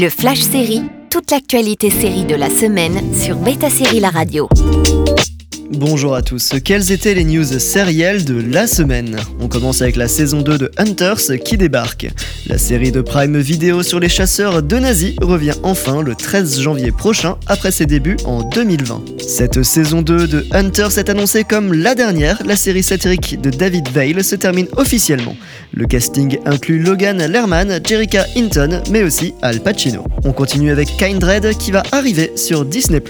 Le Flash Série, toute l'actualité série de la semaine sur Beta Série La Radio. Bonjour à tous, quelles étaient les news sérielles de la semaine? On commence avec la saison 2 de Hunters qui débarque. La série de Prime Video sur les chasseurs de nazis revient enfin le 13 janvier prochain après ses débuts en 2020. Cette saison 2 de Hunters est annoncée comme la dernière, la série satirique de David Vale se termine officiellement. Le casting inclut Logan Lerman, Jerica Hinton, mais aussi Al Pacino. On continue avec Kindred qui va arriver sur Disney+.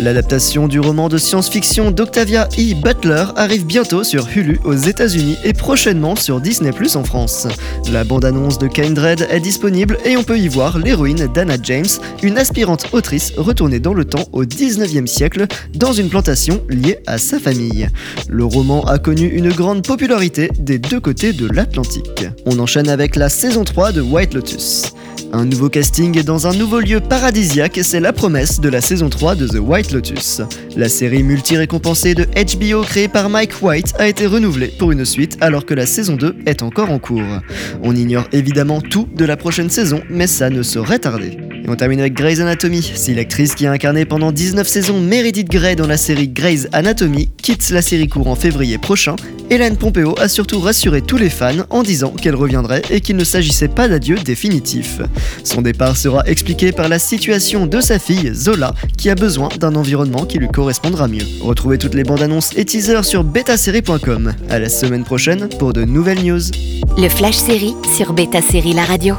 L'adaptation du roman de science-fiction d'Octavia E. Butler arrive bientôt sur Hulu aux États-Unis et prochainement sur Disney en France. La bande-annonce de Kindred est disponible et on peut y voir l'héroïne Dana James, une aspirante autrice retournée dans le temps au 19e siècle dans une plantation liée à sa famille. Le roman a connu une grande popularité des deux côtés de l'Atlantique. On enchaîne avec la saison 3 de White Lotus. Un nouveau casting dans un nouveau lieu paradisiaque, c'est la promesse de la saison 3 de The White Lotus. La série multi-récompensée de HBO créée par Mike White a été renouvelée pour une suite alors que la saison 2 est encore en cours. On ignore évidemment tout de la prochaine saison, mais ça ne saurait tarder. Et on termine avec Grey's Anatomy. Si l'actrice qui a incarné pendant 19 saisons Meredith Grey dans la série Grey's Anatomy quitte la série court en février prochain, Hélène Pompeo a surtout rassuré tous les fans en disant qu'elle reviendrait et qu'il ne s'agissait pas d'adieu définitif. Son départ sera expliqué par la situation de sa fille Zola, qui a besoin d'un environnement qui lui correspondra mieux. Retrouvez toutes les bandes annonces et teasers sur betasérie.com. À la semaine prochaine pour de nouvelles news. Le Flash Série sur Beta Série La Radio.